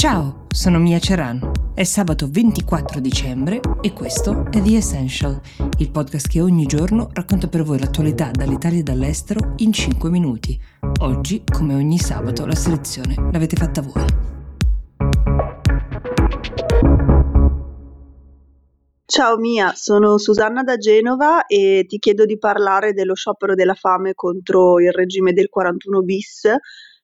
Ciao, sono Mia Ceran. È sabato 24 dicembre e questo è The Essential, il podcast che ogni giorno racconta per voi l'attualità dall'Italia e dall'estero in 5 minuti. Oggi, come ogni sabato, la selezione l'avete fatta voi. Ciao Mia, sono Susanna da Genova e ti chiedo di parlare dello sciopero della fame contro il regime del 41 bis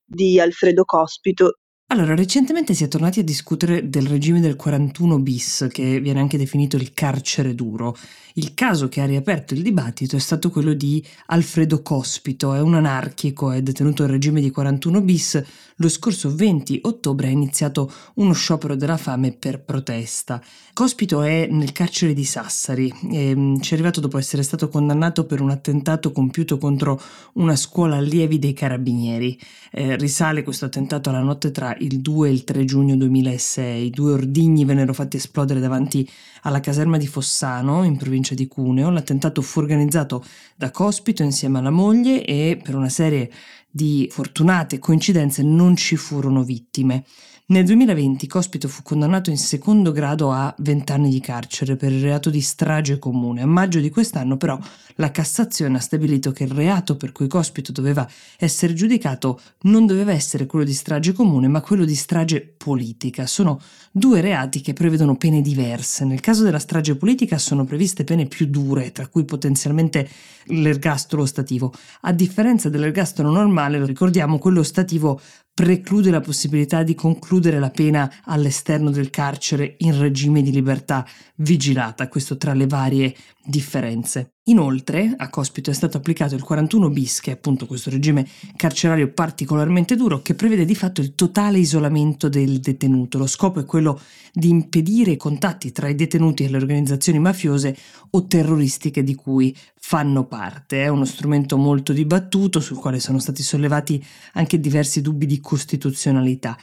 di Alfredo Cospito. Allora, recentemente si è tornati a discutere del regime del 41 bis, che viene anche definito il carcere duro. Il caso che ha riaperto il dibattito è stato quello di Alfredo Cospito, è un anarchico, è detenuto il regime di 41 bis. Lo scorso 20 ottobre ha iniziato uno sciopero della fame per protesta. Cospito è nel carcere di Sassari e mm, ci è arrivato dopo essere stato condannato per un attentato compiuto contro una scuola allievi dei carabinieri. Eh, risale questo attentato alla notte tra il 2 e il 3 giugno 2006. Due ordigni vennero fatti esplodere davanti alla caserma di Fossano, in provincia di Cuneo. L'attentato fu organizzato da Cospito insieme alla moglie e per una serie di fortunate coincidenze non ci furono vittime. Nel 2020 Cospito fu condannato in secondo grado a 20 anni di carcere per il reato di strage comune. A maggio di quest'anno però la Cassazione ha stabilito che il reato per cui Cospito doveva essere giudicato non doveva essere quello di strage comune ma quello di strage politica. Sono due reati che prevedono pene diverse. Nel caso della strage politica sono previste pene più dure, tra cui potenzialmente l'ergastolo ostativo. A differenza dell'ergastolo normale, lo ricordiamo, quello ostativo preclude la possibilità di concludere la pena all'esterno del carcere in regime di libertà vigilata, questo tra le varie differenze. Inoltre, a Cospito è stato applicato il 41 bis, che è appunto questo regime carcerario particolarmente duro, che prevede di fatto il totale isolamento del detenuto. Lo scopo è quello di impedire i contatti tra i detenuti e le organizzazioni mafiose o terroristiche di cui fanno parte. È uno strumento molto dibattuto, sul quale sono stati sollevati anche diversi dubbi di costituzionalità.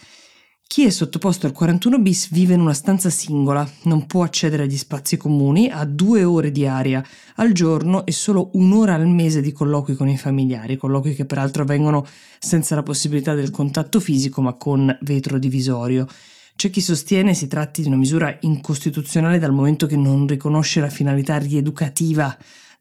Chi è sottoposto al 41 bis vive in una stanza singola, non può accedere agli spazi comuni, ha due ore di aria al giorno e solo un'ora al mese di colloqui con i familiari, colloqui che peraltro avvengono senza la possibilità del contatto fisico ma con vetro divisorio. C'è chi sostiene si tratti di una misura incostituzionale dal momento che non riconosce la finalità rieducativa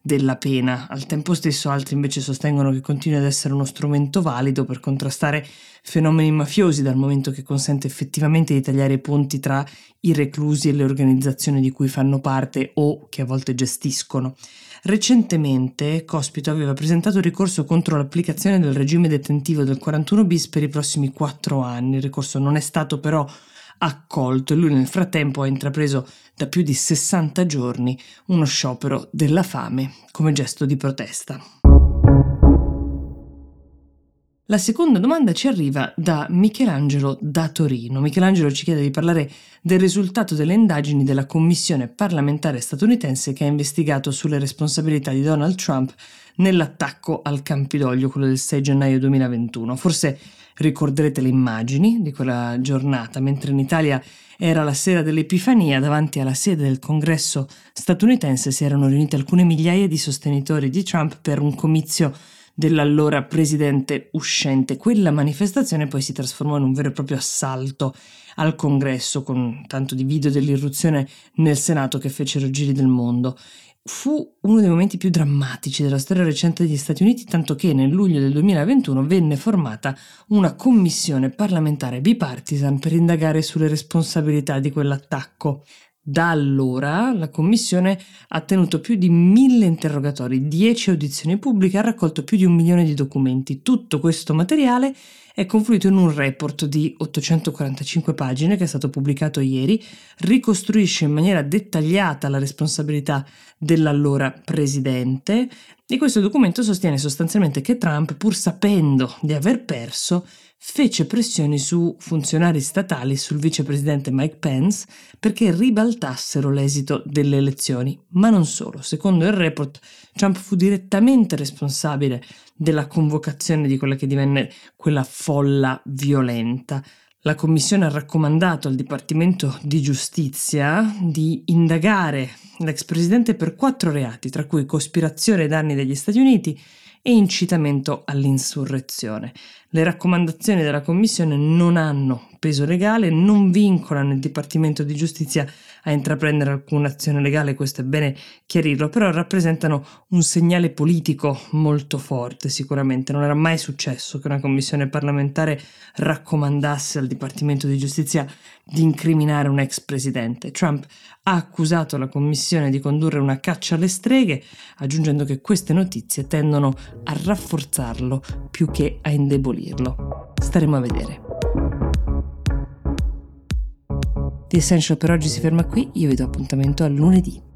della pena. Al tempo stesso altri invece sostengono che continui ad essere uno strumento valido per contrastare fenomeni mafiosi dal momento che consente effettivamente di tagliare i ponti tra i reclusi e le organizzazioni di cui fanno parte o che a volte gestiscono. Recentemente Cospito aveva presentato ricorso contro l'applicazione del regime detentivo del 41 bis per i prossimi quattro anni. Il ricorso non è stato però accolto e lui nel frattempo ha intrapreso da più di 60 giorni uno sciopero della fame come gesto di protesta. La seconda domanda ci arriva da Michelangelo da Torino. Michelangelo ci chiede di parlare del risultato delle indagini della commissione parlamentare statunitense che ha investigato sulle responsabilità di Donald Trump nell'attacco al Campidoglio, quello del 6 gennaio 2021. Forse ricorderete le immagini di quella giornata, mentre in Italia era la sera dell'Epifania, davanti alla sede del congresso statunitense si erano riunite alcune migliaia di sostenitori di Trump per un comizio dell'allora presidente uscente. Quella manifestazione poi si trasformò in un vero e proprio assalto al congresso con tanto di video dell'irruzione nel Senato che fecero giri del mondo fu uno dei momenti più drammatici della storia recente degli Stati Uniti, tanto che nel luglio del 2021 venne formata una commissione parlamentare bipartisan per indagare sulle responsabilità di quell'attacco. Da allora la Commissione ha tenuto più di mille interrogatori, dieci audizioni pubbliche, ha raccolto più di un milione di documenti. Tutto questo materiale è confluito in un report di 845 pagine che è stato pubblicato ieri, ricostruisce in maniera dettagliata la responsabilità dell'allora presidente e questo documento sostiene sostanzialmente che Trump, pur sapendo di aver perso, fece pressioni su funzionari statali sul vicepresidente Mike Pence perché ribaltassero l'esito delle elezioni. Ma non solo, secondo il report, Trump fu direttamente responsabile della convocazione di quella che divenne quella folla violenta. La Commissione ha raccomandato al Dipartimento di Giustizia di indagare l'ex presidente per quattro reati, tra cui cospirazione ai danni degli Stati Uniti, e incitamento all'insurrezione. Le raccomandazioni della Commissione non hanno peso legale, non vincolano il Dipartimento di Giustizia a intraprendere alcuna azione legale, questo è bene chiarirlo, però rappresentano un segnale politico molto forte sicuramente. Non era mai successo che una commissione parlamentare raccomandasse al Dipartimento di Giustizia di incriminare un ex presidente. Trump ha accusato la commissione di condurre una caccia alle streghe, aggiungendo che queste notizie tendono a rafforzarlo più che a indebolirlo. Staremo a vedere. The Essential per oggi si ferma qui, io vi do appuntamento a lunedì.